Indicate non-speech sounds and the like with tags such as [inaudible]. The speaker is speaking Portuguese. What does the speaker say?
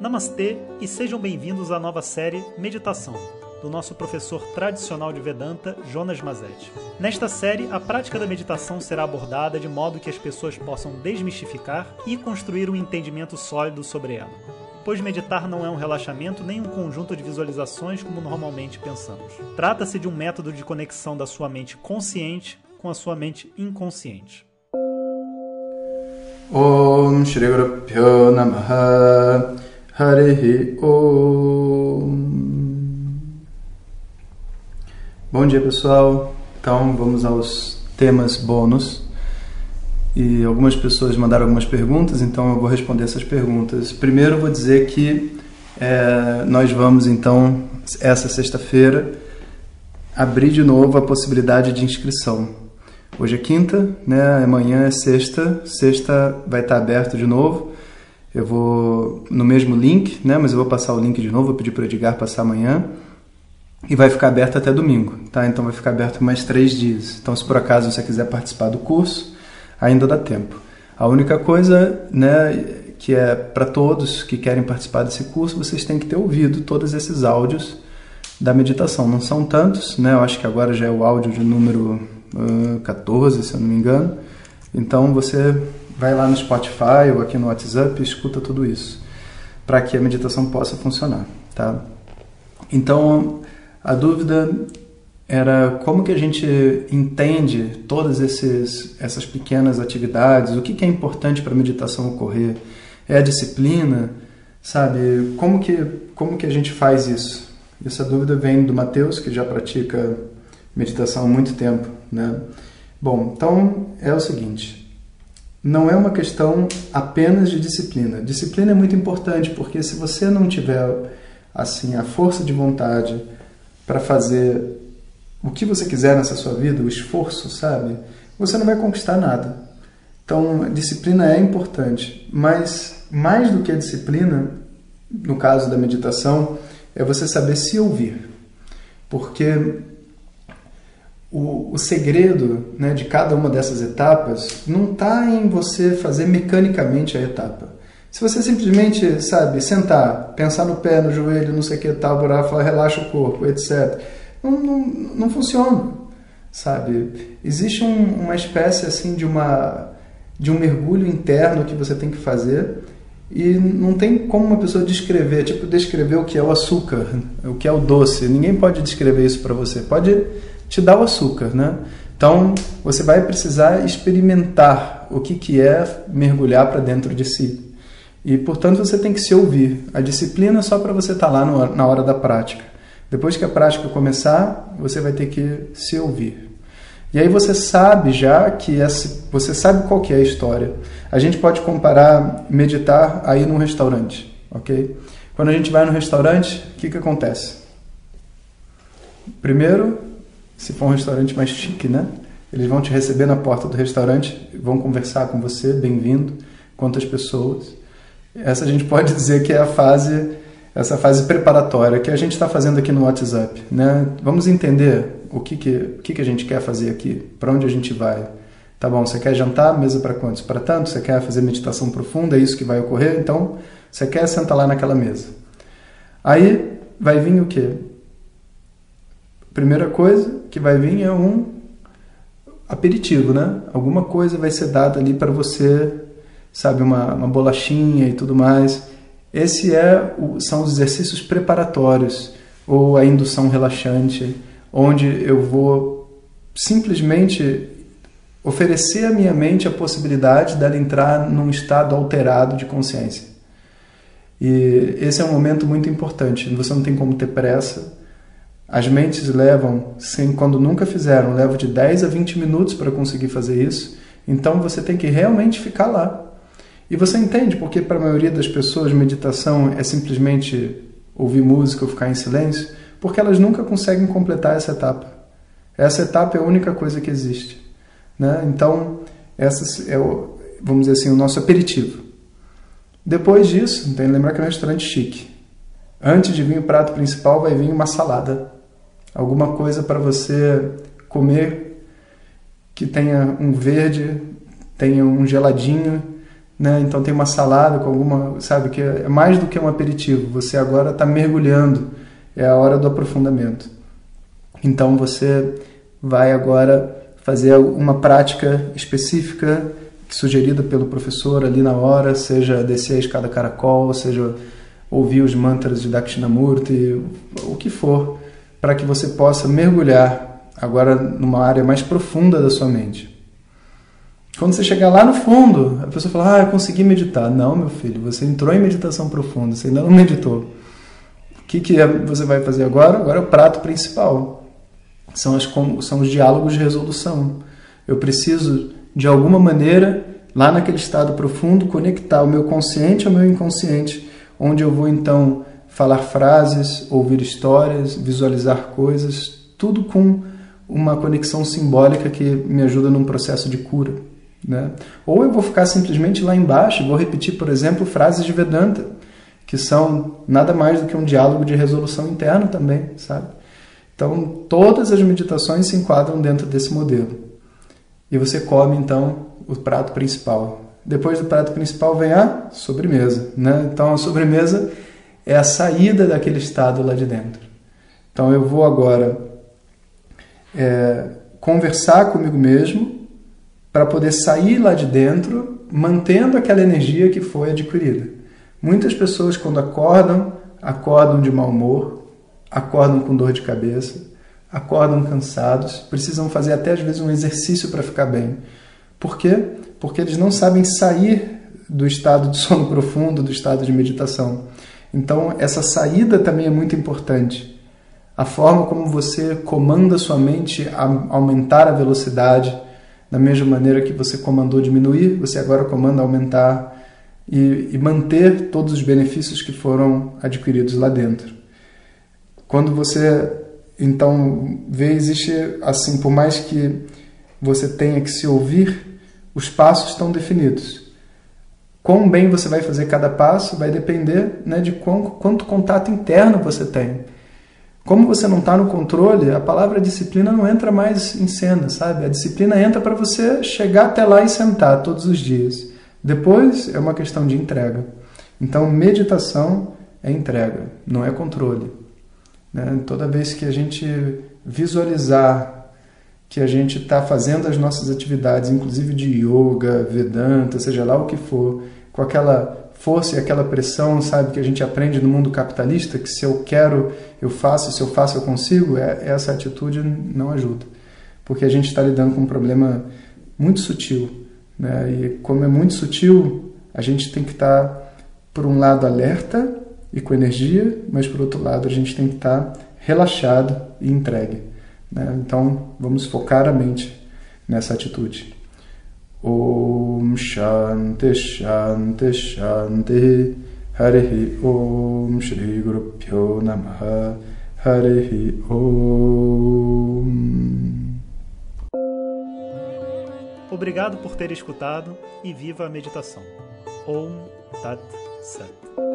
Namastê e sejam bem-vindos à nova série Meditação, do nosso professor tradicional de Vedanta, Jonas Mazetti. Nesta série, a prática da meditação será abordada de modo que as pessoas possam desmistificar e construir um entendimento sólido sobre ela. Pois meditar não é um relaxamento nem um conjunto de visualizações como normalmente pensamos. Trata-se de um método de conexão da sua mente consciente com a sua mente inconsciente. Om Shri Guru Pyo Namaha Harihi Om. Bom dia pessoal, então vamos aos temas bônus. E algumas pessoas mandaram algumas perguntas, então eu vou responder essas perguntas. Primeiro vou dizer que é, nós vamos então, essa sexta-feira, abrir de novo a possibilidade de inscrição. Hoje é quinta, né? amanhã é sexta, sexta vai estar aberto de novo. Eu vou no mesmo link, né? Mas eu vou passar o link de novo, vou pedir para o Edgar passar amanhã. E vai ficar aberto até domingo, tá? Então vai ficar aberto mais três dias. Então, se por acaso você quiser participar do curso, ainda dá tempo. A única coisa, né, que é para todos que querem participar desse curso, vocês têm que ter ouvido todos esses áudios da meditação. Não são tantos, né? Eu acho que agora já é o áudio de número uh, 14, se eu não me engano. Então você vai lá no Spotify ou aqui no WhatsApp e escuta tudo isso, para que a meditação possa funcionar, tá? Então, a dúvida era como que a gente entende todas esses, essas pequenas atividades, o que, que é importante para a meditação ocorrer, é a disciplina, sabe? Como que, como que a gente faz isso? Essa dúvida vem do Mateus, que já pratica meditação há muito tempo, né? Bom, então é o seguinte, não é uma questão apenas de disciplina. Disciplina é muito importante porque se você não tiver assim a força de vontade para fazer o que você quiser nessa sua vida, o esforço, sabe? Você não vai conquistar nada. Então, disciplina é importante, mas mais do que a disciplina, no caso da meditação, é você saber se ouvir. Porque o, o segredo né, de cada uma dessas etapas não está em você fazer mecanicamente a etapa. Se você simplesmente, sabe, sentar, pensar no pé, no joelho, não sei o que tal, falar relaxa o corpo, etc., não, não, não funciona, sabe? Existe um, uma espécie assim de uma de um mergulho interno que você tem que fazer e não tem como uma pessoa descrever, tipo descrever o que é o açúcar, o que é o doce. Ninguém pode descrever isso para você. Pode te dá o açúcar, né? Então, você vai precisar experimentar o que, que é mergulhar para dentro de si. E, portanto, você tem que se ouvir. A disciplina é só para você estar tá lá no, na hora da prática. Depois que a prática começar, você vai ter que se ouvir. E aí você sabe já que essa, você sabe qual que é a história. A gente pode comparar meditar aí num restaurante, ok? Quando a gente vai no restaurante, o que, que acontece? Primeiro, se for um restaurante mais chique, né? Eles vão te receber na porta do restaurante, vão conversar com você, bem-vindo, quantas pessoas. Essa a gente pode [laughs] dizer que é a fase, essa fase preparatória que a gente está fazendo aqui no WhatsApp, né? Vamos entender o que que, o que que a gente quer fazer aqui, para onde a gente vai. Tá bom, você quer jantar, mesa para quantos? Para tanto? Você quer fazer meditação profunda, é isso que vai ocorrer? Então, você quer sentar lá naquela mesa. Aí vai vir o quê? Primeira coisa que vai vir é um aperitivo, né? Alguma coisa vai ser dada ali para você, sabe, uma, uma bolachinha e tudo mais. Esse é o, são os exercícios preparatórios ou a indução relaxante, onde eu vou simplesmente oferecer à minha mente a possibilidade dela entrar num estado alterado de consciência. E esse é um momento muito importante. Você não tem como ter pressa as mentes levam, quando nunca fizeram, levam de 10 a 20 minutos para conseguir fazer isso. Então você tem que realmente ficar lá. E você entende porque para a maioria das pessoas meditação é simplesmente ouvir música ou ficar em silêncio? Porque elas nunca conseguem completar essa etapa. Essa etapa é a única coisa que existe. Né? Então, essa é, o, vamos dizer assim, o nosso aperitivo. Depois disso, tem que lembrar que é um restaurante chique. Antes de vir o prato principal, vai vir uma salada alguma coisa para você comer que tenha um verde, tenha um geladinho, né? Então tem uma salada com alguma, sabe, que é mais do que um aperitivo. Você agora está mergulhando, é a hora do aprofundamento. Então você vai agora fazer uma prática específica sugerida pelo professor ali na hora, seja descer a escada caracol, seja ouvir os mantras de Dakshinamurti, o que for, para que você possa mergulhar agora numa área mais profunda da sua mente. Quando você chegar lá no fundo, a pessoa fala: Ah, eu consegui meditar. Não, meu filho, você entrou em meditação profunda, você ainda não meditou. O que, que você vai fazer agora? Agora é o prato principal. São, as, são os diálogos de resolução. Eu preciso, de alguma maneira, lá naquele estado profundo, conectar o meu consciente ao meu inconsciente onde eu vou então falar frases, ouvir histórias, visualizar coisas, tudo com uma conexão simbólica que me ajuda num processo de cura. Né? Ou eu vou ficar simplesmente lá embaixo e vou repetir, por exemplo, frases de Vedanta, que são nada mais do que um diálogo de resolução interna também, sabe? Então, todas as meditações se enquadram dentro desse modelo. E você come, então, o prato principal, depois do prato principal vem a sobremesa. Né? Então a sobremesa é a saída daquele estado lá de dentro. Então eu vou agora é, conversar comigo mesmo para poder sair lá de dentro, mantendo aquela energia que foi adquirida. Muitas pessoas, quando acordam, acordam de mau humor, acordam com dor de cabeça, acordam cansados, precisam fazer até às vezes um exercício para ficar bem. Por quê? porque eles não sabem sair do estado de [laughs] sono profundo, do estado de meditação. Então, essa saída também é muito importante. A forma como você comanda sua mente a aumentar a velocidade, da mesma maneira que você comandou diminuir, você agora comanda aumentar e, e manter todos os benefícios que foram adquiridos lá dentro. Quando você então vê existe assim, por mais que você tenha que se ouvir os passos estão definidos. Quão bem você vai fazer cada passo vai depender né, de quão, quanto contato interno você tem. Como você não está no controle, a palavra disciplina não entra mais em cena, sabe? A disciplina entra para você chegar até lá e sentar todos os dias. Depois é uma questão de entrega. Então, meditação é entrega, não é controle. Né? Toda vez que a gente visualizar que a gente está fazendo as nossas atividades, inclusive de yoga, vedanta, seja lá o que for, com aquela força e aquela pressão, sabe, que a gente aprende no mundo capitalista, que se eu quero, eu faço, se eu faço, eu consigo, é, essa atitude não ajuda. Porque a gente está lidando com um problema muito sutil. Né? E como é muito sutil, a gente tem que estar, tá, por um lado, alerta e com energia, mas por outro lado, a gente tem que estar tá relaxado e entregue. Né? Então, vamos focar a mente nessa atitude. Om Shanti Shanti Shanti Harihi Om Shri Guru Pyo Namaha Om Obrigado por ter escutado e viva a meditação. Om Tat Sat.